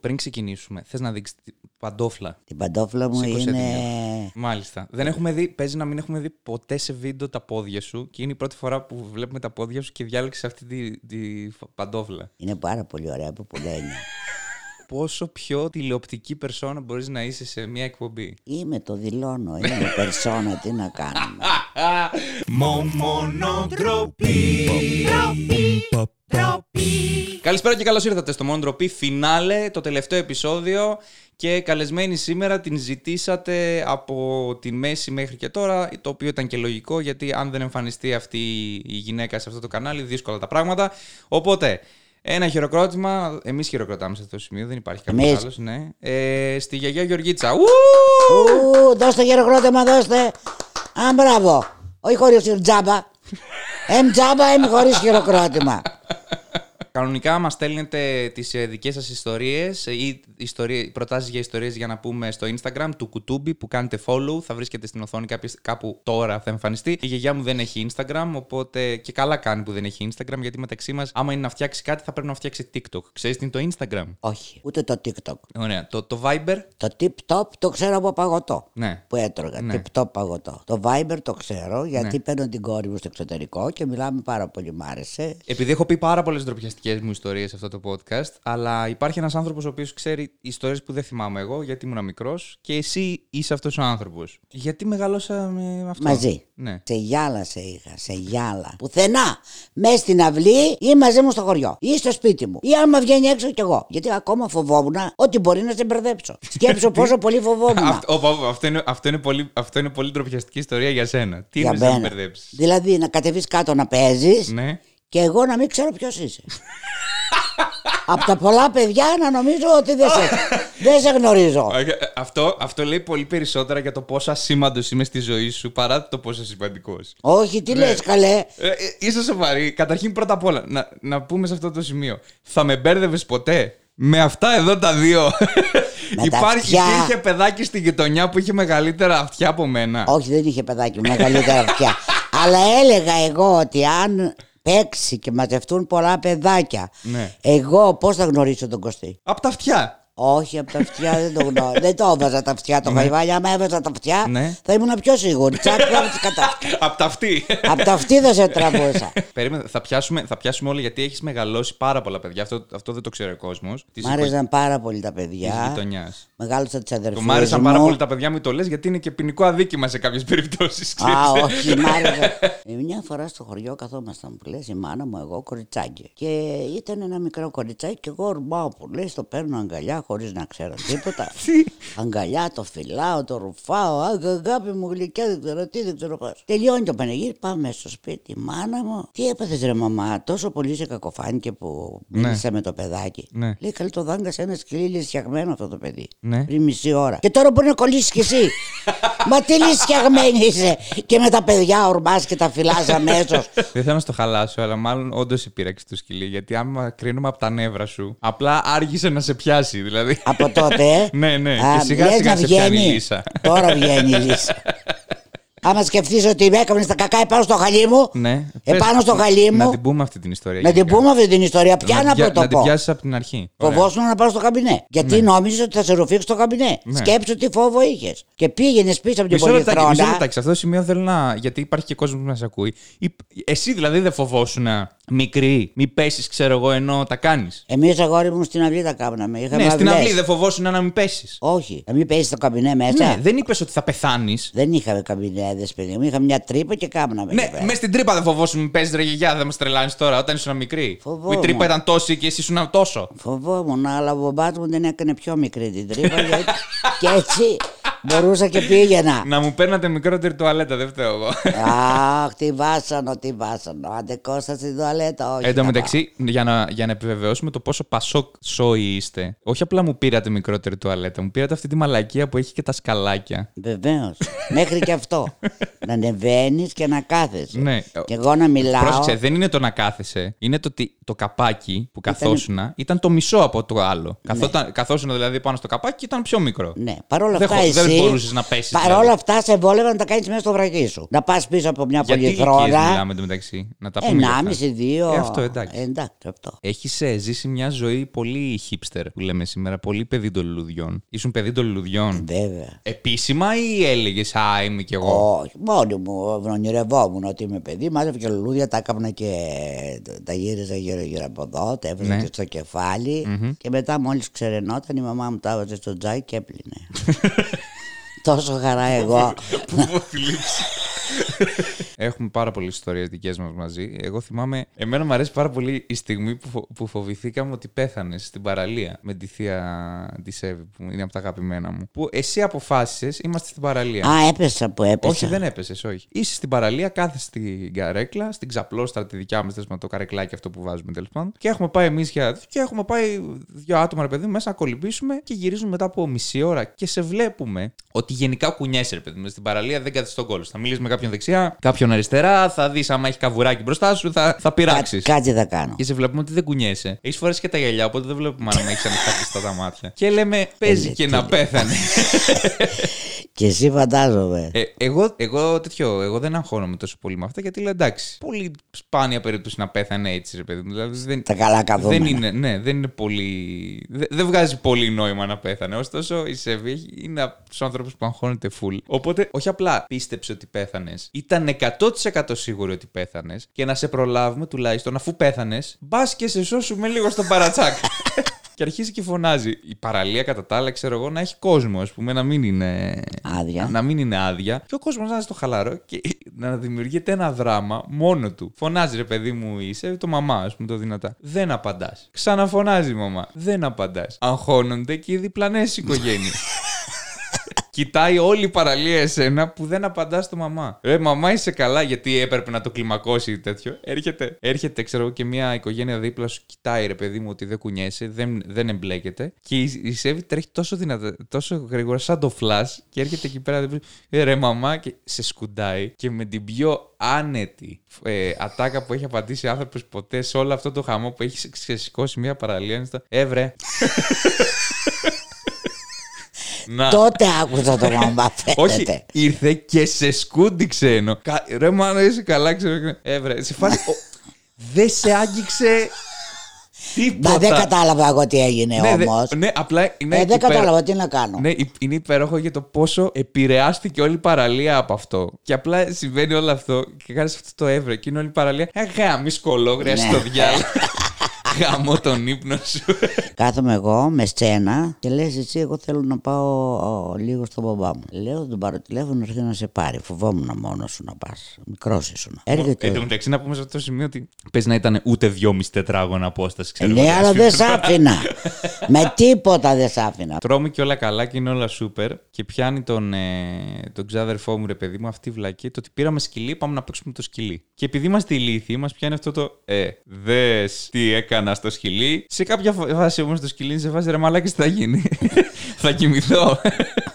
Πριν ξεκινήσουμε, θες να δείξεις την παντόφλα; Την παντόφλα μου Σήκωσε είναι. Μάλιστα. Δεν έχουμε δει, παίζει να μην έχουμε δει ποτέ σε βίντεο τα πόδια σου και είναι η πρώτη φορά που βλέπουμε τα πόδια σου και διάλεξες αυτή τη, τη φ- παντόφλα. Είναι πάρα πολύ ωραία από πολλά έννοια. Πόσο πιο τηλεοπτική περσόνα μπορείς να είσαι σε μια εκπομπή; Είμαι, το δηλώνω. Είμαι περσόνα, τι να κάνουμε. Καλησπέρα και καλώς ήρθατε στο Μόνο Ντροπή Φινάλε, το τελευταίο επεισόδιο. Και καλεσμένη σήμερα την ζητήσατε από τη μέση μέχρι και τώρα, το οποίο ήταν και λογικό γιατί αν δεν εμφανιστεί αυτή η γυναίκα σε αυτό το κανάλι, δύσκολα τα πράγματα. Οπότε, ένα χειροκρότημα. Εμείς χειροκροτάμε σε αυτό το σημείο, δεν υπάρχει κάποιος Εμείς. άλλος. Ναι. Ε, στη γιαγιά Γεωργίτσα. Ου! Ου, δώστε χειροκρότημα, δώστε. Α, μπράβο. Όχι χωρίς τζάμπα. Εμ τζάμπα, εμ χωρίς χειροκρότημα. Κανονικά μας στέλνετε τις ε, δικές σας ιστορίες ή ιστορίες, προτάσεις για ιστορίες για να πούμε στο Instagram του Κουτούμπι που κάνετε follow. Θα βρίσκεται στην οθόνη κάποιες, κάπου τώρα θα εμφανιστεί. Η γιαγιά μου δεν έχει Instagram, οπότε και καλά κάνει που δεν έχει Instagram γιατί μεταξύ μας άμα είναι να φτιάξει κάτι θα πρέπει να φτιάξει TikTok. Ξέρεις τι είναι το Instagram; Όχι, ούτε το TikTok. Ωραία. Το, το Viber; Το tip top το ξέρω από παγωτό. Ναι. Που έτρωγα. Ναι. Tip top παγωτό. Το Viber το ξέρω γιατί παίρνω την κόρη μου στο εξωτερικό και μιλάμε πάρα πολύ. Μ' άρεσε. Επειδή έχω πει πάρα πολλές ντροπιαστικές μου ιστορίες σε αυτό το podcast, αλλά υπάρχει ένας άνθρωπος ο οποίος ξέρει ιστορίες που δεν θυμάμαι εγώ, γιατί ήμουν μικρός και εσύ είσαι αυτός ο άνθρωπος. Γιατί μεγαλώσαμε με αυτό; Μαζί. Ναι. Σε γυάλα σε είχα, σε γυάλα. Πουθενά. Μες στην αυλή ή μαζί μου στο χωριό. Ή στο σπίτι μου. Ή άμα βγαίνει έξω κι εγώ. Γιατί ακόμα φοβόμουν ότι μπορεί να σε μπερδέψω. Σκέψω πόσο πολύ φοβόμουν. Αυτό, όπα, όπα, αυτό, είναι, αυτό, είναι πολύ, αυτό είναι πολύ ντροπιαστική ιστορία για σένα. Τι Για είναι να με μένα. μπερδέψεις; Δηλαδή να κατεβείς κάτω να παίζεις Ναι. Και εγώ να μην ξέρω ποιος είσαι. Από τα πολλά παιδιά να νομίζω ότι δεν σε, δεν σε γνωρίζω. Ε, Αυτό, αυτό λέει πολύ περισσότερα για το πόσο ασήμαντος είμαι στη ζωή σου παρά το πόσο σημαντικός. Όχι, τι λες καλέ; Ε, ε, είσαι σοβαρή. Καταρχήν, πρώτα απ' όλα, να, να πούμε σε αυτό το σημείο. Θα με μπέρδευες ποτέ; Με αυτά εδώ τα δύο. Με τα Υπάρχει, αυτιά. υπήρχε παιδάκι στη γειτονιά που είχε μεγαλύτερα αυτιά από μένα. Όχι, δεν είχε παιδάκι μου μεγαλύτερα αυτιά. Αλλά έλεγα εγώ ότι αν παίξει και μαζευτούν πολλά παιδάκια, Ναι. εγώ πώς θα γνωρίσω τον Κωστή; Από τα αυτιά. Όχι, από τα αυτιά δεν το γνωρίζω. δεν το έβαζα τα αυτιά το χαϊβάλι. Άμα έβαζα τα αυτιά, Ναι. θα ήμουν πιο σίγουρη. Τσακ, θα κατά Από τα αυτή. Από τα αυτή δεν σε τραβούσα. Περίμενε, θα πιάσουμε, θα πιάσουμε όλοι γιατί έχεις μεγαλώσει πάρα πολλά παιδιά. Αυτό, αυτό δεν το ξέρει ο κόσμος. Τη Μ' άρεσαν πάρα πολύ τα παιδιά. γειτονιάς. Μεγάλωσα τι αδερφέ. Το μ' άρεσαν πάρα πολύ τα παιδιά μου, το λες γιατί είναι και ποινικό αδίκημα σε κάποιες περιπτώσεις. Α, όχι, μ' άρεσε. Ε, Μια φορά στο χωριό καθόμασταν που λες η μάνα μου, εγώ κοριτσάκι. Και ήταν ένα μικρό κοριτσάκι και εγώ ορμάω που λες το παίρνω αγκαλιά χωρίς να ξέρω τίποτα. αγκαλιά, το φυλάω, το ρουφάω, αγ, αγάπη μου γλυκιά, δεν ξέρω τι, δεν ξέρω πώς. Τελειώνει το πανηγύρι, πάμε στο σπίτι. Μάνα μου, τι έπαθες ρε μαμά, τόσο πολύ σε κακοφάνηκε που Ναι. μίλησα με το παιδάκι. Ναι. Λέει καλή το δάγκασε ένα σκυλί λυσιαγμένο αυτό το παιδί. Ναι. Πριν μισή ώρα. Και τώρα μπορεί να κολλήσεις κι εσύ. Μα τι λυσιαγμένη είσαι. Και με τα παιδιά ορμάς και τα φυλάς αμέσως. Δεν θέλω να στο χαλάσω, αλλά μάλλον όντως σε πείραξε το σκυλί. Γιατί άμα κρίνουμε από τα νεύρα σου, απλά άργησε να σε πιάσει. Δηλαδή. Από τότε, ε. Ναι, ναι. Α, Και σιγά λες σιγά να σε πιάνει η βγαίνει. λύσα. Τώρα βγαίνει η λύσα. Άμα σκεφτείς ότι με έκανε τα κακά επάνω στο χαλί μου. Ναι. Επάνω Πες, στο χαλί Να μου. την πούμε αυτή την ιστορία. Να την γενικά. πούμε αυτή την ιστορία. Ποια να πια- Να την πρωτοπώ. πιάσεις από την αρχή. Ωραία. Φοβόσουν να πάω στο καμπινέ. Γιατί νόμιζες ότι θα σε ρουφήξει στο καμπινέ. Ναι. Σκέψου τι φόβο είχες. Και πήγαινες πίσω από την Μισό λεπτάκι, μισό πολυθρόνα. λεπτάκι. Σε αυτό το σημείο θέλω να. Γιατί υπάρχει και κόσμος που μας ακούει. Ή- Εσύ δηλαδή δεν φοβόσουν να μικρή, μη πέσεις, ξέρω εγώ, ενώ τα κάνεις; Εμείς αγόρι μου στην αυλή τα κάναμε. Είχαμε Ναι, στην αυλές. αυλή δεν φοβόσουν να μην πέσεις. Όχι. Να μην πέσεις στο καμπινέ μέσα. Ναι, δεν είπες ότι θα πεθάνεις. Δεν είχαμε καμπινέδε, παιδί μου. Είχαμε μια τρύπα και κάμναμε. Ναι, εκεί πέρα. μες στην τρύπα δεν φοβόσουν μην παίζει ρε γιαγιά, δεν μας τρελάνεις τώρα όταν ήσουν μικρή. Που η Φοβόμουν. τρύπα ήταν τόση και εσύ ήσουν τόσο. Φοβόμουν, αλλά ο μπαμπάς μου δεν έκανε πιο μικρή την τρύπα. γιατί- και έτσι μπορούσα και πήγαινα. Να μου παίρνατε μικρότερη τουαλέτα, δεν φταίω εγώ. Αχ, τι βάσανο, τι βάσανο. Άντε Κώστα στην τουαλέτα, όχι. Εν τω θα μεταξύ, για να, για να επιβεβαιώσουμε το πόσο πασόκ σόι είστε, όχι απλά μου πήρατε μικρότερη τουαλέτα, μου πήρατε αυτή τη μαλακία που έχει και τα σκαλάκια. Βεβαίως. Μέχρι και αυτό. να ανεβαίνεις και να κάθεσαι. Ναι. Και εγώ να μιλάω. Πρόσεξε, δεν είναι το να κάθεσαι. Είναι το ότι το καπάκι που καθόσουνα ήταν το μισό από το άλλο. Καθόταν, καθόσουνα δηλαδή πάνω στο καπάκι και ήταν πιο μικρό. Ναι, παρόλα Δεν αυτά χω- δεν εσύ μπορούσες να πέσεις. Παρόλα αυτά σε βόλευε να τα κάνεις μέσα στο βρακί σου. Να πας πίσω από μια Γιατί ηλικίες πολυθρόνα. μιλάμε εντωμεταξύ. Να τα πούμε. για αυτά. 1,5, 2. Ε, αυτό, εντάξει. εντάξει αυτό. Έχεις ζήσει μια ζωή πολύ hipster που λέμε σήμερα. Πολύ παιδί των λουλουδιών. Ήσουν παιδί των λουλουδιών. Βέβαια. Επίσημα ή έλεγες Α, είμαι κι εγώ. Όχι, μόνη μου ονειρευόμουν ότι είμαι παιδί. Μάζευε και λουλούδια, τα έκανα και τα γύριζα γύρω-γύρω από εδώ, τα έβαζα Ναι. και στο κεφάλι. Και μετά, μόλις ξερενόταν, η μαμά μου τα έβαζε στο τζάι και έπλυνε. Τόσο χαρά εγώ. Έχουμε πάρα πολλές ιστορίε δικέ μας μαζί. Εγώ θυμάμαι. Εμένα μου αρέσει πάρα πολύ η στιγμή που, φο- που φοβηθήκαμε ότι πέθανες στην παραλία με τη θεία της Εύη, που είναι από τα αγαπημένα μου. Που εσύ αποφάσισες, είμαστε στην παραλία. Α, έπεσα που έπεσα. Όχι, δεν έπεσες, όχι. Είσαι στην παραλία, κάθεσαι στην καρέκλα, στην ξαπλώστρα τη δικιά μα, με το καρεκλάκι αυτό που βάζουμε τέλος πάντων. Και έχουμε πάει εμείς για. και έχουμε πάει δύο άτομα, ρε παιδί μου, μέσα να κολυμπήσουμε και γυρίζουμε μετά από μισή ώρα και σε βλέπουμε ότι γενικά κουνιέσαι, ρε παιδί μου. Στην παραλία δεν κάθεσαι στον κόλλο. Θα μιλήσεις με κάποιον δεξιά, κάποιον αριστερά, θα δεις άμα έχει καβουράκι μπροστά σου, θα, θα πειράξεις. Κά- Κάτι θα κάνω. Και σε βλέπουμε ότι δεν κουνιέσαι. Έχεις φορέσει και τα γυαλιά, οπότε δεν βλέπουμε αν έχεις ανοιχτά κλειστά τα μάτια. Και λέμε, παίζει Ε, και τι να λέει. πέθανε. Και εσύ φαντάζομαι. Ε, εγώ, εγώ τέτοιο, εγώ δεν αγχώνομαι τόσο πολύ με αυτά γιατί λέω εντάξει. Πολύ σπάνια περίπτωση να πέθανε έτσι, ρε παιδί μου. Δηλαδή, δεν, Τα καλά καθόμενα. δεν είναι, ναι, δεν είναι πολύ. Δεν, δεν βγάζει πολύ νόημα να πέθανε. Ωστόσο, η Σεβή έχει- είναι από τους άνθρωπους που αγχώνεται full. Οπότε, όχι απλά πίστεψε ότι πέθανες, ήταν 100% σίγουρη ότι πέθανες και να σε προλάβουμε τουλάχιστον αφού πέθανες, μπας και σε σώσουμε λίγο στο παρατσάκ. Και αρχίζει και φωνάζει. Η παραλία κατά τα άλλα, ξέρω εγώ, να έχει κόσμο, ας πούμε, να μην είναι. Άδεια. Να μην είναι άδεια. Και ο κόσμος να είναι στο χαλαρό και να δημιουργείται ένα δράμα μόνο του. Φωνάζει ρε παιδί μου, είσαι το μαμά, ας πούμε, το δυνατά. Δεν απαντάς. Ξαναφωνάζει η μαμά. Δεν απαντάς. Αγχώνονται και οι διπλανές οικογένειες. Κοιτάει όλη η παραλία εσένα που δεν απαντάς στο μαμά. Ρε, μαμά είσαι καλά, γιατί έπρεπε να το κλιμακώσει ή τέτοιο. Έρχεται, έρχεται, ξέρω εγώ, και μια οικογένεια δίπλα σου, κοιτάει ρε παιδί μου ότι δεν κουνιέσαι, δεν, δεν εμπλέκεται. Και η, η Σέβη τρέχει τόσο δυνατά, τόσο γρήγορα, σαν το φλα, και έρχεται εκεί πέρα δίπλα σου, «Ε, ρε μαμά, και σε σκουντάει και με την πιο άνετη ε, ατάκα που έχει απαντήσει άνθρωπος ποτέ σε όλο αυτό το χαμό που έχει ξεσηκώσει μια παραλία. είναι στο, Ε, βρε. Να. Τότε άκουσα το μαμά Όχι, φαίνεται. ήρθε και σε σκούντιξε ενώ. Κα... Ρε μάνα, είσαι καλά, ξέρω. Ε, βρε, σε φάση. ο- Δεν σε άγγιξε τίποτα. Μα δεν κατάλαβα εγώ τι έγινε ναι, δε- όμως. ναι, απλά είναι. Ε, δεν υπερα- κατάλαβα τι να κάνω. Ναι, υ- είναι υπέροχο για το πόσο επηρεάστηκε όλη η παραλία από αυτό. Και απλά συμβαίνει όλο αυτό και κάνεις αυτό το εύρο και είναι όλη η παραλία. Ε, γάμι σκολόγρια Ναι. στο διάλογο. Γάμω τον ύπνο σου. Κάθομαι εγώ με σένα και λες εσύ εγώ θέλω να πάω ο, λίγο στον μπαμπά μου. Λέω τον πάρω τηλέφωνο έρχεται να σε πάρει. Φοβόμουν μόνος σου να πας. Μικρός ήσουν. Έρχεται. Εν τω μεταξύ, να πούμε σε αυτό το σημείο ότι παίζει να ήταν ούτε δυόμιση τετράγωνα απόσταση. ξέρω ναι, εγώ, αλλά τέλος δεν σ' άφηνα. με τίποτα δεν σ' άφηνα. Τρώμε και όλα καλά και είναι όλα σούπερ. Και πιάνει τον, ε, τον ξάδερφό μου, ρε παιδί μου, αυτή η βλακή. Το ότι πήραμε σκυλί, πάμε να παίξουμε το σκυλί. Και επειδή είμαστε ηλίθιοι, μας πιάνει αυτό το. Ε, δες τι έκανα στο σκυλί. Σε κάποια φάση όμως το σκυλί είναι σε φάση ρε μαλάκι, τι θα γίνει; θα κοιμηθώ.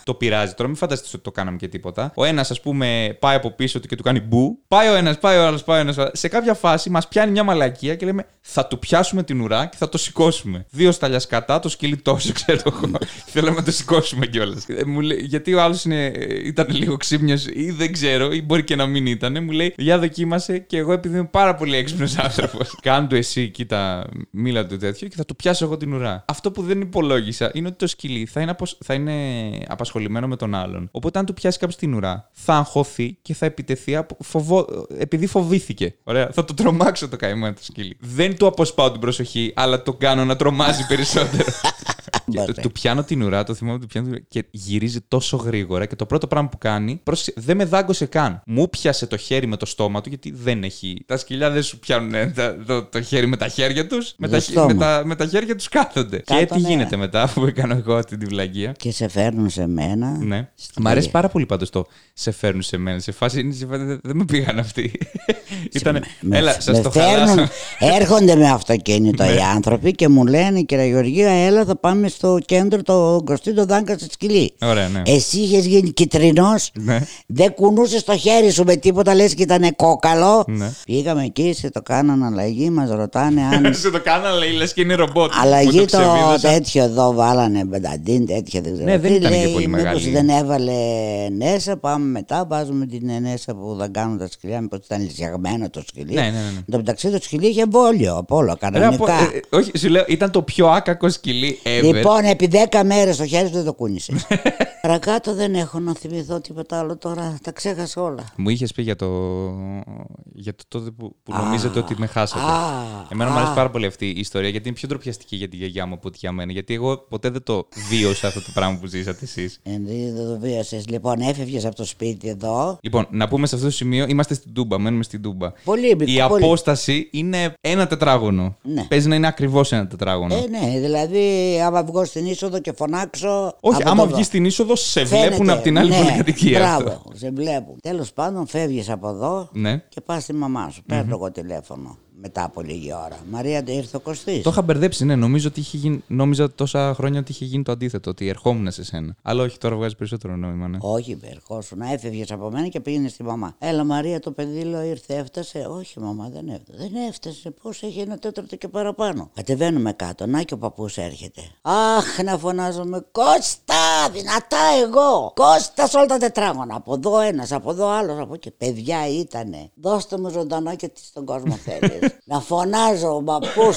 Το πειράζει. Τώρα μην φανταστείτε ότι το κάναμε και τίποτα. Ο ένας, ας πούμε, πάει από πίσω του και του κάνει μπου. Πάει ο ένας, πάει ο άλλος, πάει ο ένας. Σε κάποια φάση μας πιάνει μια μαλακία και λέμε θα του πιάσουμε την ουρά και θα το σηκώσουμε. Δύο σταλιά κατά, το σκυλί τόσο, ξέρω εγώ. Θέλαμε να το σηκώσουμε κιόλας. Γιατί ο άλλος ήταν λίγο ξύπνιος ή δεν ξέρω, ή μπορεί και να μην ήταν. Μου λέει Για δοκίμασε και εγώ επειδή είμαι πάρα πολύ έξυπνος άνθρωπος. Κάνε το εσύ, κοίτα, μίλα του τέτοιο και θα του πιάσω εγώ την ουρά. Αυτό που δεν υπολόγισα είναι ότι το σκυλί θα είναι, αποσ- θα είναι απασχολημένο με τον άλλον. Οπότε αν του πιάσει κάποιο την ουρά, θα αγχωθεί και θα επιτεθεί από φοβό... επειδή φοβήθηκε. Ωραία. Θα το τρομάξω το καημένο το σκυλί. Δεν του αποσπάω την προσοχή, αλλά το κάνω να τρομάζει περισσότερο. Και Μπατε. του- του πιάνω την ουρά, το θυμάμαι του πιάνω την ουρά και γυρίζει τόσο γρήγορα και το πρώτο πράγμα που κάνει, πρόσεξε, δεν με δάγκωσε καν. Μου πιάσε το χέρι με το στόμα του, γιατί δεν έχει. Τα σκυλιά δεν σου πιάνουν ε, τα- το, το χέρι με τα χέρια τους. Με, τα, χ- στόμα. με, τα, με τα χέρια τους κάθονται. Και Κάτω, τι ναι. γίνεται μετά που έκανα εγώ αυτή τη βλαγία; Και σε φέρνουν σε μένα. Ναι. Στη Μ' αρέσει γωνία. πάρα πολύ πάντως το σε φέρνουν σε μένα. Σε φάση, είναι σε φάση δεν δεν με πήγαν αυτοί. Ήτανε, Με- έλα, σας με το φέρνουν, χαλάσω. έρχονται με αυτοκίνητο οι άνθρωποι και μου λένε κύριε Γεωργία έλα θα πάμε στο κέντρο το Κωστίντο Δάγκα στη σκυλή. Ωραία, ναι. Εσύ είχες γίνει κυτρινός, Ναι. δεν κουνούσες το χέρι σου με τίποτα, λες και ήταν κόκαλο. Ναι. Πήγαμε εκεί, σε το κάναν αλλαγή, μας ρωτάνε αν. Σε το κάνανε, λέει, λες και είναι ρομπότ. αλλαγή Μου το ξεβίδωσα. τέτοιο εδώ, βάλανε μπενταντίν, τέτοια δεν ξέρω. Ναι, δεν τι, ήταν και λέει, πολύ μήπως μεγάλη. δεν έβαλε νέσα, πάμε μετά, βάζουμε την νέσα που δεν κάνουν τα σκυλιά, μήπως ήταν λυσιαγμένο το σκυλί. Ναι, ναι, ναι, ναι. Εν τω μεταξύ το σκυλί είχε εμβόλιο, από όλο, Ρε, κανονικά. από- ε, ε, όχι, σου λέω, ήταν το πιο άκακο σκυλί ever. Λοιπόν, επί 10 μέρες το χέρι σου δεν το κούνησε. Παρακάτω δεν έχω να θυμηθώ τίποτα άλλο τώρα. Τα ξέχασα όλα. Μου είχες πει για το, για το τότε που, που νομίζετε ότι με χάσατε. Α, Εμένα μου α. αρέσει πάρα πολύ αυτή η ιστορία γιατί είναι πιο ντροπιαστική για τη γιαγιά μου από ότι για μένα. Γιατί εγώ ποτέ δεν το βίωσα αυτό το πράγμα που ζήσατε εσείς. Ενδύει δεν το βίωσε. Λοιπόν, έφευγες από το σπίτι εδώ. Λοιπόν, να πούμε σε αυτό το σημείο, είμαστε στην Τούμπα, μένουμε στην Τούμπα. Πολύ μικρό, Η πολύ. απόσταση είναι ένα τετράγωνο. Ναι. Παίζει να είναι ακριβώς ένα τετράγωνο. Ε, ναι, δηλαδή άμα βγω στην είσοδο και φωνάξω. Όχι, από άμα το- βγεις στην είσοδο, σε Φαίνεται. βλέπουν από την άλλη ναι, πολυκατοικία. Μπράβο, αυτό. σε βλέπουν. Τέλος πάντων, φεύγεις από εδώ Ναι. και πας στη μαμά σου. Παίρνω εγώ τηλέφωνο μετά από λίγη ώρα. Μαρία, ήρθε ο Κωστής. Το είχα μπερδέψει, ναι. Νομίζω ότι είχε γίνει, νόμιζα τόσα χρόνια ότι είχε γίνει το αντίθετο, ότι ερχόμουν σε σένα. Αλλά όχι, τώρα βγάζει περισσότερο νόημα, ναι. Όχι, ερχόσουν, έφευγες από μένα και πήγαινες στη μαμά. Έλα, Μαρία, το παιδί λέω ήρθε, έφτασε. Όχι, μαμά, δεν έφτασε. Δεν έφτασε. Πώς έχει ένα τέταρτο και παραπάνω. Κατεβαίνουμε κάτω. Να και ο παππούς έρχεται. Αχ, να φωνάζομαι. Κώστα, δυνατά εγώ. Κώστα σε όλα τα τετράγωνα. Από εδώ ένας, από εδώ άλλος. Από εκεί. Παιδιά ήτανε. Δώστε μου ζωντανό και τι στον κόσμο θέλεις. Να φωνάζω ο παππού.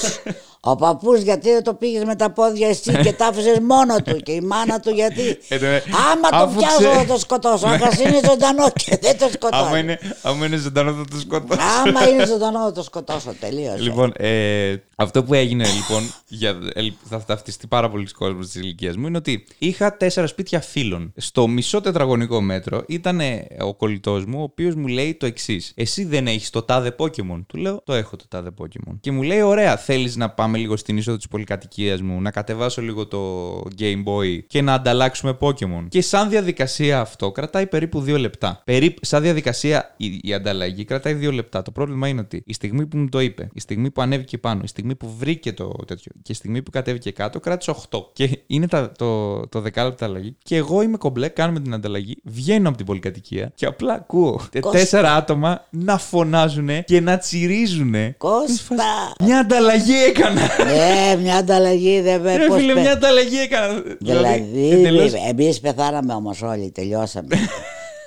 Ο παππούς γιατί δεν το πήγες με τα πόδια εσύ και τα άφησες μόνο του. Και η μάνα του γιατί; Ε, ναι. Άμα το Αφού πιάσω ξέ- θα το σκοτώσω. Άμα είναι ζωντανό και δεν το σκοτώσω. Άμα είναι, άμα είναι ζωντανό, θα το σκοτώσω. Άμα είναι ζωντανό θα το σκοτώσω. Τελείωσε. Λοιπόν, ε, αυτό που έγινε λοιπόν, για, ελ- θα ταυτιστεί πάρα πολλοί κόσμο της ηλικίας μου, είναι ότι είχα τέσσερα σπίτια φίλων. Στο μισό τετραγωνικό μέτρο ήταν ο κολλητός μου, ο οποίος μου λέει το εξής. Εσύ δεν έχεις το τάδε Pokémon. Του λέω, Το έχω το τάδε Pokémon. Και μου λέει, Ωραία, θέλεις να πάμε λίγο στην είσοδο της πολυκατοικίας μου, να κατεβάσω λίγο το Game Boy και να ανταλλάξουμε Pokémon. Και σαν διαδικασία αυτό κρατάει περίπου δύο λεπτά. Περίπου, σαν διαδικασία η, η ανταλλαγή κρατάει δύο λεπτά. Το πρόβλημα είναι ότι η στιγμή που μου το είπε, η στιγμή που ανέβηκε πάνω, η στιγμή που βρήκε το τέτοιο και η στιγμή που κατέβηκε κάτω, κράτησε 8. Και είναι τα, το, το δεκάλεπτο αλλαγή. Και εγώ είμαι κομπλέ, κάνουμε την ανταλλαγή, βγαίνω από την πολυκατοικία και απλά ακούω τε- Κώστα. τέσσερα άτομα να φωνάζουν και να τσιρίζουν. Κώστα. Μια ανταλλαγή έκανα. Ναι, μια ανταλλαγή δεν με Ρε πώς φίλε, πε- μια ανταλλαγή έκανα. Δηλαδή, εντελώς- εμείς πεθάναμε όμως όλοι, τελειώσαμε.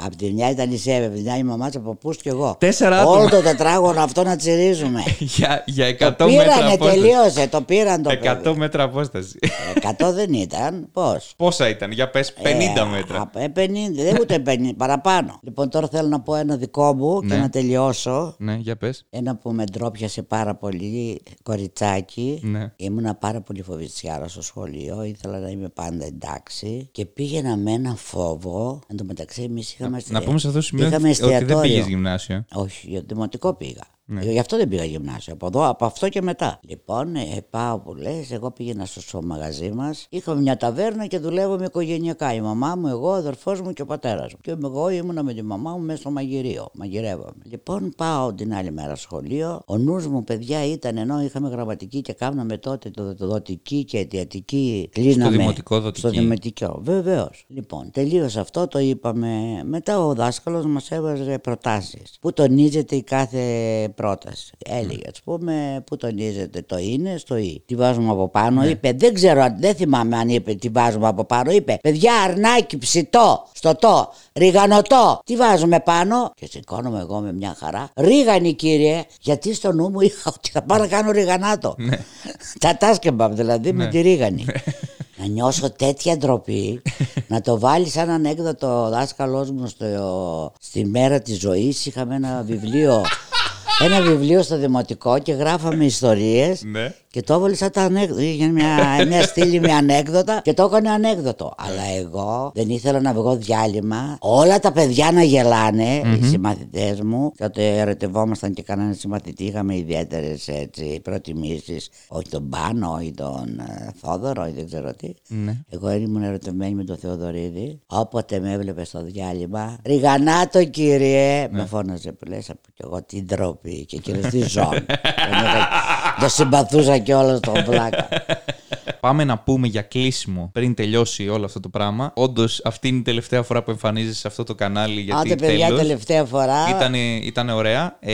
Απ' τη μια ήταν η Σέβε, απ' τη μια η μαμά της από πούς και εγώ. Τέσσερα Όλο άτομα. το τετράγωνο αυτό να τσιρίζουμε. για, για 100 το μέτρα πήρανε, απόσταση. τελείωσε, το πήραν το 100 παιδί. μέτρα απόσταση. 100 δεν ήταν, πώς; Πόσα ήταν, για πες 50 Ε, μέτρα. α, ε, 50, δεν ούτε 50, παραπάνω. Λοιπόν, τώρα θέλω να πω ένα δικό μου και Ναι. να τελειώσω. Ναι, για πες. Ένα που με ντρόπιασε πάρα πολύ, κοριτσάκι. Ναι. Ήμουνα πάρα πολύ φοβητσιάρα στο σχολείο. Ήθελα να είμαι πάντα εντάξει. Και πήγαινα με ένα φόβο. Εν τω μεταξύ, εμείς είχαμε. Να πούμε σε αυτό το σημείο είχαμε ότι δεν εστιατόριο. πήγες γυμνάσιο. Όχι, για δημοτικό πήγα. Ναι. Γι' αυτό δεν πήγα γυμνάσιο. Από, εδώ, από αυτό και μετά. Λοιπόν, ε, πάω που λες, εγώ πήγαινα στο, στο μαγαζί μας. Είχαμε μια ταβέρνα και δουλεύαμε οικογενειακά. Η μαμά μου, εγώ, ο αδερφός μου και ο πατέρας μου. Και εγώ ήμουνα με τη μαμά μου μέσα στο μαγειρίο. Μαγειρεύαμε. Λοιπόν, πάω την άλλη μέρα σχολείο. Ο νους μου, παιδιά, ήταν ενώ είχαμε γραμματική και κάναμε τότε το, το δοτική και αιτιατική. Κλείναμε. δημοτικό δοτική. Στο δημοτικό, βεβαίως. Λοιπόν, τελείωσε αυτό, το είπαμε. Μετά ο δάσκαλος μας έβαζε προτάσεις. Πού τονίζεται η κάθε πρόταση. Έλεγε, ας πούμε, πού τονίζεται το είναι στο ή. Τι βάζουμε από πάνω, είπε. Δεν ξέρω, αν- δεν θυμάμαι αν είπε τι βάζουμε από πάνω. Είπε, παιδιά, αρνάκι, ψητό, στο το, ριγανοτό. Τι βάζουμε πάνω. Και σηκώνομαι εγώ με μια χαρά. Ρίγανη, κύριε, γιατί στο νου μου είχα ότι θα πάω να κάνω ριγανάτο. Τα τάσκεμπαμ, δηλαδή με τη ρίγανη. να νιώσω τέτοια ντροπή, να το βάλει σαν ανέκδοτο ο δάσκαλός μου στο, στη μέρα της ζωής. Είχαμε ένα βιβλίο, ένα βιβλίο στο δημοτικό και γράφαμε ιστορίες Ναι. Και το έβαλε σαν τα ανέκδοτα. Είχε μια, μια στήλη με ανέκδοτα και το έκανε ανέκδοτο. Αλλά εγώ δεν ήθελα να βγω διάλειμμα. Όλα τα παιδιά να γελάνε, οι συμμαθητές μου. Τότε ερωτευόμασταν και κανένα συμμαθητή. Είχαμε ιδιαίτερες προτιμήσεις. Όχι τον Πάνο ή τον ε, Θόδωρο ή δεν ξέρω τι. Ναι. Εγώ ήμουν ερωτευμένη με τον Θεοδωρίδη. Όποτε με έβλεπε στο διάλειμμα, Ριγανάτο κύριε, με φώναζε που λες από κι εγώ την ντροπή και κύριε τι ζώο. Δεν είχα- Το συμπαθούσα κιόλας τον πλάκα. πάμε να πούμε για κλείσιμο πριν τελειώσει όλο αυτό το πράγμα. Όντως, αυτή είναι η τελευταία φορά που εμφανίζεσαι σε αυτό το κανάλι. Γιατί Άντε, παιδιά, τέλος. τελευταία φορά. Ήταν, ήταν ωραία. Ε,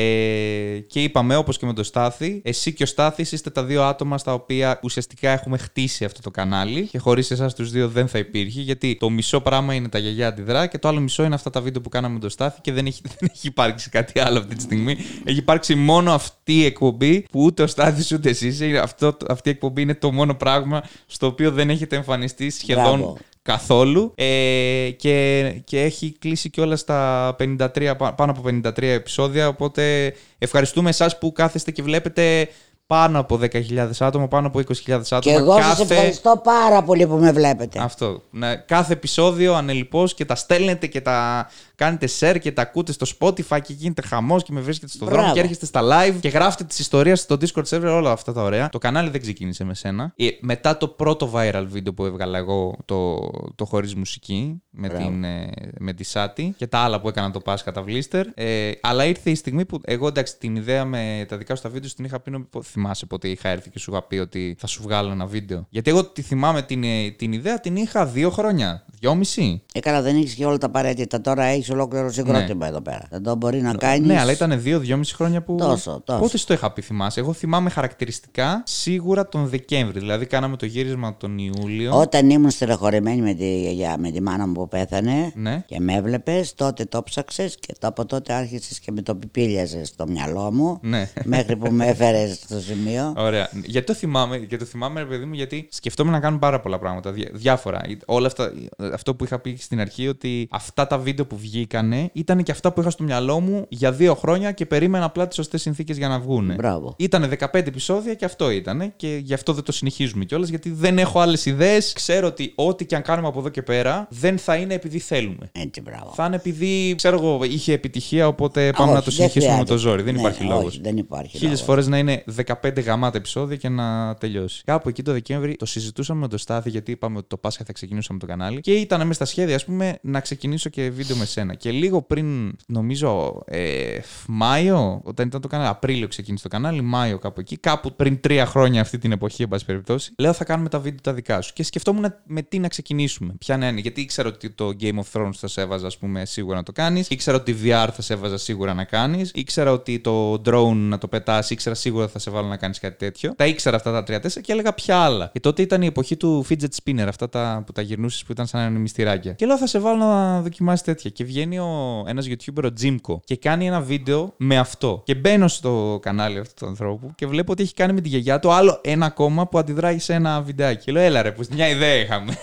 και είπαμε, όπως και με το Στάθη, εσύ και ο Στάθης είστε τα δύο άτομα στα οποία ουσιαστικά έχουμε χτίσει αυτό το κανάλι. Και χωρίς εσάς τους δύο δεν θα υπήρχε. Γιατί το μισό πράγμα είναι τα γιαγιά αντιδρά και το άλλο μισό είναι αυτά τα βίντεο που κάναμε με το Στάθη και δεν έχει, δεν έχει υπάρξει κάτι άλλο αυτή τη στιγμή. Έχει υπάρξει μόνο αυτή η εκπομπή που ούτε ο Στάθης ούτε εσείς. Αυτό, αυτή η εκπομπή είναι το μόνο πράγμα στο οποίο δεν έχετε εμφανιστεί σχεδόν Μπράβο. καθόλου ε, και, και έχει κλείσει και όλα στα 53, πά- πάνω από 53 επεισόδια οπότε ευχαριστούμε εσάς που κάθεστε και βλέπετε πάνω από 10.000 άτομα, πάνω από 20.000 άτομα. Και εγώ σας ευχαριστώ πάρα πολύ που με βλέπετε. Αυτό. Ναι, κάθε επεισόδιο ανελειπώς και τα στέλνετε και τα κάνετε share και τα ακούτε στο Spotify και γίνεται χαμός και με βρίσκετε στο δρόμο Μπράβο. και έρχεστε στα live και γράφετε τις ιστορίες στο Discord server, όλα αυτά τα ωραία. Το κανάλι δεν ξεκίνησε με σένα. Ε, μετά το πρώτο viral βίντεο που έβγαλα εγώ, το, το χωρίς μουσική, με, Μπράβο. την, ε, με τη Σάτι και τα άλλα που έκανα το Πάσχα τα Βλίστερ. Ε, αλλά ήρθε η στιγμή που εγώ εντάξει την ιδέα με τα δικά σου τα βίντεο την είχα πει. νο- Θυμάσαι πότε είχα έρθει και σου είχα πει ότι θα σου βγάλω ένα βίντεο. Γιατί εγώ τη θυμάμαι την, ε, την ιδέα, την είχα δύο χρόνια. Δυόμιση; Έκανα, δεν έχεις και όλα τα απαραίτητα. Τώρα έχεις ολόκληρο συγκρότημα εδώ πέρα. Δεν το μπορεί να κάνεις. Ναι, αλλά ήταν δύο-δυόμιση χρόνια που. Τόσο, τόσο. Πότε στο είχα πει, θυμάσαι; Εγώ θυμάμαι χαρακτηριστικά σίγουρα τον Δεκέμβρη. Δηλαδή, κάναμε το γύρισμα τον Ιούλιο. Όταν ήμουν στεναχωρημένη με τη, γιαγιά, με τη μάνα μου που πέθανε Ναι. και με έβλεπες, τότε το ψάξες και το- από τότε άρχισες και με το πιπίλιαζες στο μυαλό μου. Ναι. Μέχρι που με έφερες στο σημείο. Ωραία. Γιατί το θυμάμαι, γιατί το θυμάμαι, ρε παιδί μου, γιατί σκεφτόμουν να κάνουμε πάρα πολλά πράγματα. διά- Διάφορα. Όλα αυτά, αυτό που είχα πει στην αρχή, ότι αυτά τα βίντεο που βγήκανε ήταν και αυτά που είχα στο μυαλό μου για δύο χρόνια και περίμενα απλά τις σωστές συνθήκες για να βγούνε. Μπράβο. Ήταν 15 επεισόδια και αυτό ήταν. Και γι' αυτό δεν το συνεχίζουμε κιόλας, γιατί δεν έχω άλλες ιδέες. Ξέρω ότι ό,τι και αν κάνουμε από εδώ και πέρα δεν θα είναι επειδή θέλουμε. Έτσι, μπράβο. Θα είναι επειδή, ξέρω εγώ, είχε επιτυχία, οπότε πάμε Όχι, να το δεν συνεχίσουμε με το χρειάζεται. ζόρι. Δεν Ναι, υπάρχει λόγος. όχι, δεν υπάρχει Χίλιες λόγος. φορές να είναι 15 γαμάτα επεισόδια και να τελειώσει. Κάπου εκεί το Δεκέμβρη το συζητούσαμε με το Στάθη γιατί είπαμε ότι το Πάσχα θα ξεκινούσαμε το κανάλι και ήταν μέσα στα σχέδια, ας πούμε, να ξεκινήσω και βίντεο με σένα. Και λίγο πριν, νομίζω, ε, Μάιο, όταν ήταν το κανάλι, Απρίλιο ξεκίνησε το κανάλι, Μάιο κάπου εκεί, κάπου πριν τρία χρόνια αυτή την εποχή, εν πάση περιπτώσει, λέω θα κάνουμε τα βίντεο τα δικά σου. Και σκεφτόμουν με τι να ξεκινήσουμε. Ποια να είναι, γιατί ήξερα ότι το Game of Thrones θα σε έβαζα, ας πούμε, σίγουρα να το κάνεις. Ήξερα ότι VR θα σε έβαζα σίγουρα να κάνεις. Ήξερα ότι το drone να το πετάς, ήξερα σίγουρα θα σε βάλω να κάνεις κάτι τέτοιο. Τα ήξερα αυτά τα τρία-τέσσερα και έλεγα ποια άλλα. Και τότε ήταν η εποχή του fidget spinner, αυτά τα που τα γυρνούσες που ήταν σαν μυστηράκια. Και λέω θα σε βάλω να δοκιμάσει τέτοια. Και βγαίνει ο, ένας YouTuber, ο Jimko, και κάνει ένα βίντεο με αυτό. Και μπαίνω στο κανάλι αυτού του ανθρώπου και βλέπω ότι έχει κάνει με τη γιαγιά του άλλο ένα ακόμα που αντιδράει σε ένα βιντεάκι. Και λέω, έλα ρε, που μια ιδέα είχαμε.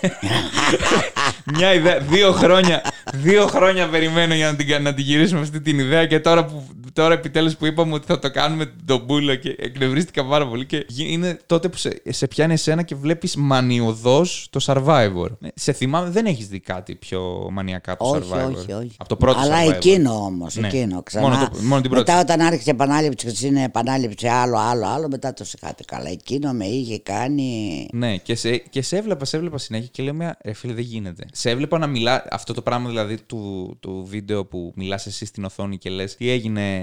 μια ιδέα. Δύο χρόνια, δύο χρόνια περιμένω για να την, να την γυρίσουμε αυτή την ιδέα και τώρα που τώρα επιτέλους που είπαμε ότι θα το κάνουμε τον μπούλο και εκνευρίστηκα πάρα πολύ. Και γι- είναι τότε που σε, σε πιάνει εσένα και βλέπεις μανιωδώς το survivor. Ε, Σε θυμάμαι, δεν έχεις δει κάτι πιο μανιακά από το Όχι, survivor. όχι, όχι. Από το πρώτο Αλλά survivor. εκείνο όμως. Ναι. Εκείνο ξανά. Μόνο το- μόνο την πρώτη. μετά όταν άρχισε η επανάληψη, είναι επανάληψη άλλο, άλλο, άλλο, μετά το σηκάτε καλά. Εκείνο με είχε κάνει. Ναι, και σε, και σε έβλεπα, σε έβλεπα συνέχεια και λέμε, ρε φίλε, δεν γίνεται. Σε έβλεπα να μιλά, αυτό το πράγμα δηλαδή του, του βίντεο που μιλάς εσύ στην οθόνη και λες, τι έγινε,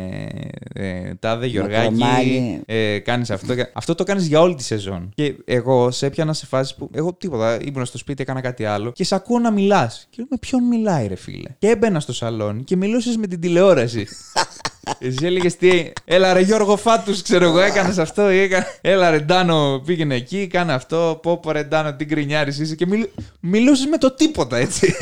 ε, τάδε Γιωργάκη, κρεμάλι. ε, κάνεις αυτό. και- αυτό το κάνεις για όλη τη σεζόν. Και εγώ σε έπιανα σε φάση που, εγώ τίποτα, ήμουν στο σπίτι, έκανα κάτι άλλο και σε ακούω να μιλάς. Και λέω, με ποιον μιλάει, ρε φίλε; Και έμπαινα στο σαλόνι και μιλούσες με την τηλεόραση. Εσύ έλεγες τι. Έλα ρε Γιώργο Φάτους, ξέρω εγώ, έκανες αυτό. ή Έκα... Έλα ρε Ντάνο, πήγαινε εκεί, κάνε αυτό. Πω πω ρε Ντάνο, τι γκρινιάρης είσαι. Και μιλ... μιλούσες με το τίποτα, έτσι.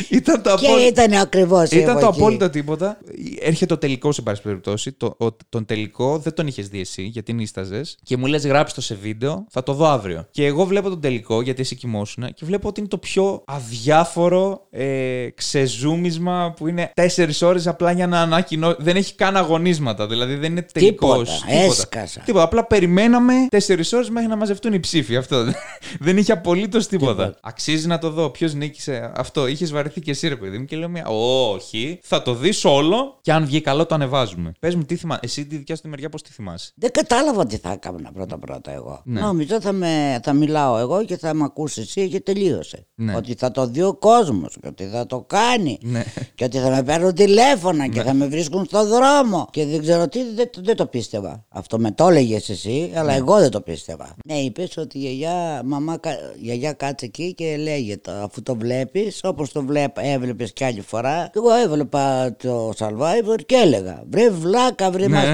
ήταν το Και απόλυτο. ήταν ακριβώς. Ήταν το απόλυτο τίποτα. Έρχεται ο τελικός, σε πάση περιπτώσει. Το, ο- τον τελικό δεν τον είχες δει εσύ, γιατί νίσταζες. Και μου λες: Γράψτε το σε βίντεο, θα το δω αύριο. Και εγώ βλέπω τον τελικό, γιατί εσύ κοιμόσουν, και βλέπω ότι είναι το πιο αδιάφορο ε, ξεζούμισμα που είναι τέσσερις ώρες απλά για να ανακοινώ. Δεν έχει καν αγωνίσματα. Δηλαδή δεν είναι τελικός. Τίποτα. Έσκασα. Τίποτα. Απλά περιμέναμε τέσσερις ώρες μέχρι να μαζευτούν οι ψήφοι. Αυτό. δεν είχε απολύτως τίποτα. Τίποτα. Αξίζει να το δω. Ποιος νίκησε αυτό. Είχες βαρεθεί και εσύ, ρε παιδί μου. Και λέω μια. Όχι. Θα το δεις όλο αυτό και αν βγει καλό το ανεβάζουμε. Πες μου, τι θυμάσαι. Εσύ τη δικιά σου τη μεριά πώς τη θυμάσαι; Δεν κατάλαβα τι θα έκανα πρώτα-πρώτα εγώ. Ναι. Νόμιζα θα, με, θα μιλάω εγώ και θα με ακούσει εσύ και τελείωσε. Ναι. Ότι θα το δει ο κόσμος και ότι θα το κάνει. Ναι. Και ότι θα με παίρνουν τηλέφωνα και θα με βρίσκουν στο δρόμο. Και δεν ξέρω τι, δεν, δεν το πίστευα. Αυτό με το έλεγες εσύ, αλλά εγώ δεν το πίστευα. Ναι, είπες ότι η γιαγιά, μαμά, κα- η γιαγιά κάτσε εκεί και λέγεται αφού το βλέπεις, όπως το έβλεπες κι άλλη φορά. Και εγώ έβλεπα το Survivor και έλεγα Βρε βλάκα, βρε μας,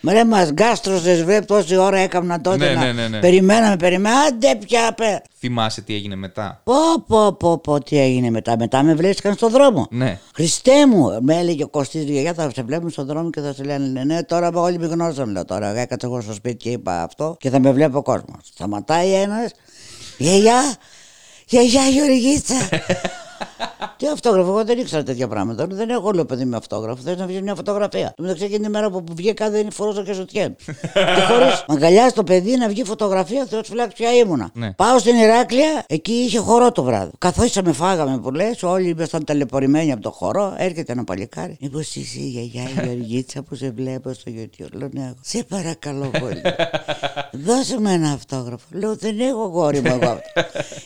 βρε μας γκάστρωσες, βρε τόση ώρα έκανα τότε Ναι, να ναι, ναι, ναι. περιμέναμε, περιμέναμε, άντε πια πε. Θυμάσαι τι έγινε μετά; Πω πω πω πω τι έγινε μετά, μετά με βρέθηκαν στον δρόμο. Ναι. Χριστέ μου, με έλεγε ο Κωστής γιαγιά θα σε βλέπουν στον δρόμο και θα σε λένε ναι τώρα όλοι με γνώρισαν λέω τώρα έκατσα εγώ στο σπίτι και είπα αυτό και θα με βλέπει ο κόσμος. Σταματάει ένας, γιαγιά, γιαγιά Γεωργίτσα. Τι αυτόγραφο, εγώ δεν ήξερα τέτοια πράγματα. Δεν έχω λέω παιδί με αυτόγραφο. Θες να βγεις μια φωτογραφία. Το μεταξύ εκείνη την μέρα που βγήκα δεν φορούσα και σωτιέν. και χωρίς αγκαλιά στο παιδί να βγει φωτογραφία, Θεός φυλάξει ποια ήμουνα. Ναι. Πάω στην Ηράκλεια, εκεί είχε χορό το βράδυ. Καθόσαμε, φάγαμε που λες, όλοι ήμασταν ταλαιπωρημένοι από το χορό. Έρχεται ένα παλικάρι. Μήπω είσαι η γιαγιά η Γεωργίτσα που σε βλέπω στο YouTube. Λέω ναι, εγώ. σε παρακαλώ πολύ. Δώσε με ένα αυτόγραφο. Λέω δεν έχω γόρι μου εγώ.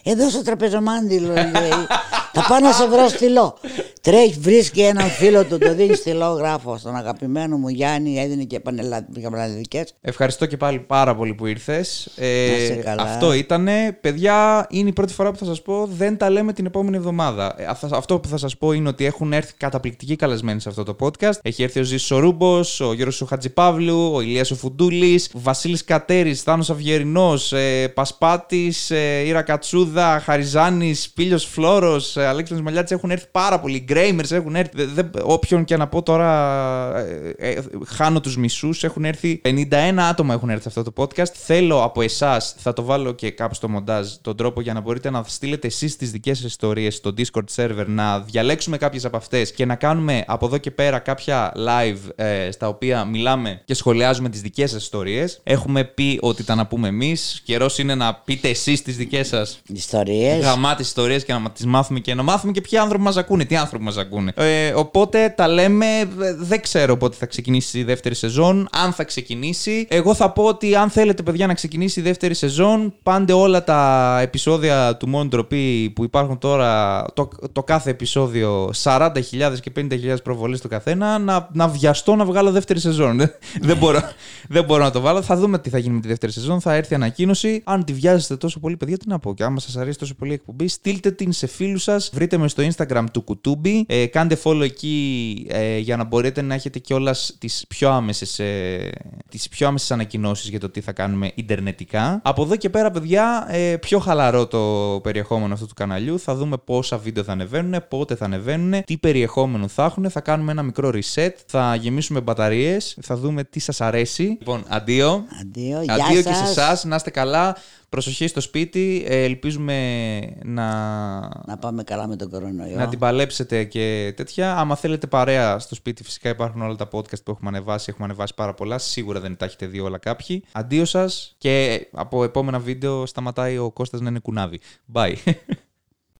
Εδώ στο τραπεζομάντιλο λέει. Θα πάω να σε βρω στυλό. Τρέχει, βρίσκει έναν φίλο του, το δίνει στυλό, γράφω στον αγαπημένο μου Γιάννη, έδινε και πανελλαδικές. Ευχαριστώ και πάλι πάρα πολύ που ήρθες. Να είσαι καλά. αυτό ήτανε. Παιδιά, είναι η πρώτη φορά που θα σας πω. Δεν τα λέμε την επόμενη εβδομάδα. Ε, αυ- Αυτό που θα σας πω είναι ότι έχουν έρθει καταπληκτικοί καλεσμένοι σε αυτό το podcast. Έχει έρθει ο Ζήσο Ρούμπος, ο Γιώργος ο Χατζηπαύλου, ο Ηλίας ο Φουντούλης, ο Βασίλης Κατέρης, Θάνος Αυγερινός, ε, Πασπάτης, ε, Ήρα Κατσούδα, Χαριζάνης, Πίλιο Φλόρο, ε, Αλέξανδρος Μαλιάτση. Έχουν έρθει πάρα πολλοί. Γκρέιμερς έχουν έρθει. Δε- δε- όποιον και να πω τώρα, ε, ε, χάνω τους μισούς. Έχουν έρθει 51 άτομα έχουν έρθει σε αυτό το podcast. Θέλω από εσάς, θα το βάλω και κάπου στο μοντάζ, τον τρόπο για να μπορείτε να στείλετε εσείς τις δικές σας ιστορίες στο Discord server, να διαλέξουμε κάποιες από αυτές και να κάνουμε από εδώ και πέρα κάποια live ε, στα οποία μιλάμε και σχολιάζουμε τις δικές σας ιστορίες. Έχουμε πει ότι τα να πούμε εμείς. Καιρός είναι να πείτε εσείς τις δικές σας Ιστορίες. γαμάτες ιστορίες και να τις μάθουμε και να μάθουμε και ποιοι άνθρωποι μας ακούνε, τι άνθρωποι μας ακούνε. Ε, οπότε τα λέμε, ε, δεν ξέρω πότε θα ξεκινήσει η δεύτερη σεζόν. Αν θα ξεκινήσει, εγώ θα πω ότι αν θέλετε, παιδιά, να ξεκινήσει η δεύτερη σεζόν, πάντε όλα τα επεισόδια του Μόνο Ντροπή που υπάρχουν τώρα, το, το κάθε επεισόδιο 40.000 και 50.000 προβολές το καθένα, να, να βιαστώ να βγάλω δεύτερη σεζόν. δεν, μπορώ, δεν μπορώ να το βάλω. Θα δούμε τι θα γίνει με τη δεύτερη σεζόν. Θα έρθει ανακοίνωση. Αν τη βιάζεστε τόσο πολύ, παιδιά, τι να πω. Και άμα σας αρέσει τόσο πολύ η εκπομπή, στείλτε την σε φίλους σας. Βρείτε με στο Instagram του Κουτούμπι. Ε, κάντε follow εκεί ε, για να μπορείτε να έχετε κιόλας τις πιο άμεσες ε, τις πιο άμεσες ανακοινώσεις για το τι θα κάνουμε ιντερνετικά. Από εδώ και πέρα, παιδιά, ε, πιο χαλαρό το περιεχόμενο αυτού του καναλιού. Θα δούμε πόσα βίντεο θα ανεβαίνουν, πότε θα ανεβαίνουν, τι περιεχόμενο θα έχουν. Θα κάνουμε ένα μικρό reset. Θα γεμίσουμε μπαταρίες. Θα δούμε τι σας αρέσει. Λοιπόν, αντίο. Αντίο, γεια Αντίο και σας. σε εσά. Να είστε καλά. Προσοχή στο σπίτι. Ε, ελπίζουμε να, Να πάμε καλά με τον κορονοϊό. να την παλέψετε και τέτοια. Άμα θέλετε παρέα στο σπίτι, φυσικά υπάρχουν όλα τα podcast που έχουμε ανεβάσει. Έχουμε ανεβάσει πάρα πολλά. Σίγουρα δεν τα έχετε δει όλα κάποιοι. Αντίο σας και από επόμενα βίντεο σταματάει ο Κώστας να είναι κουνάβι. Bye.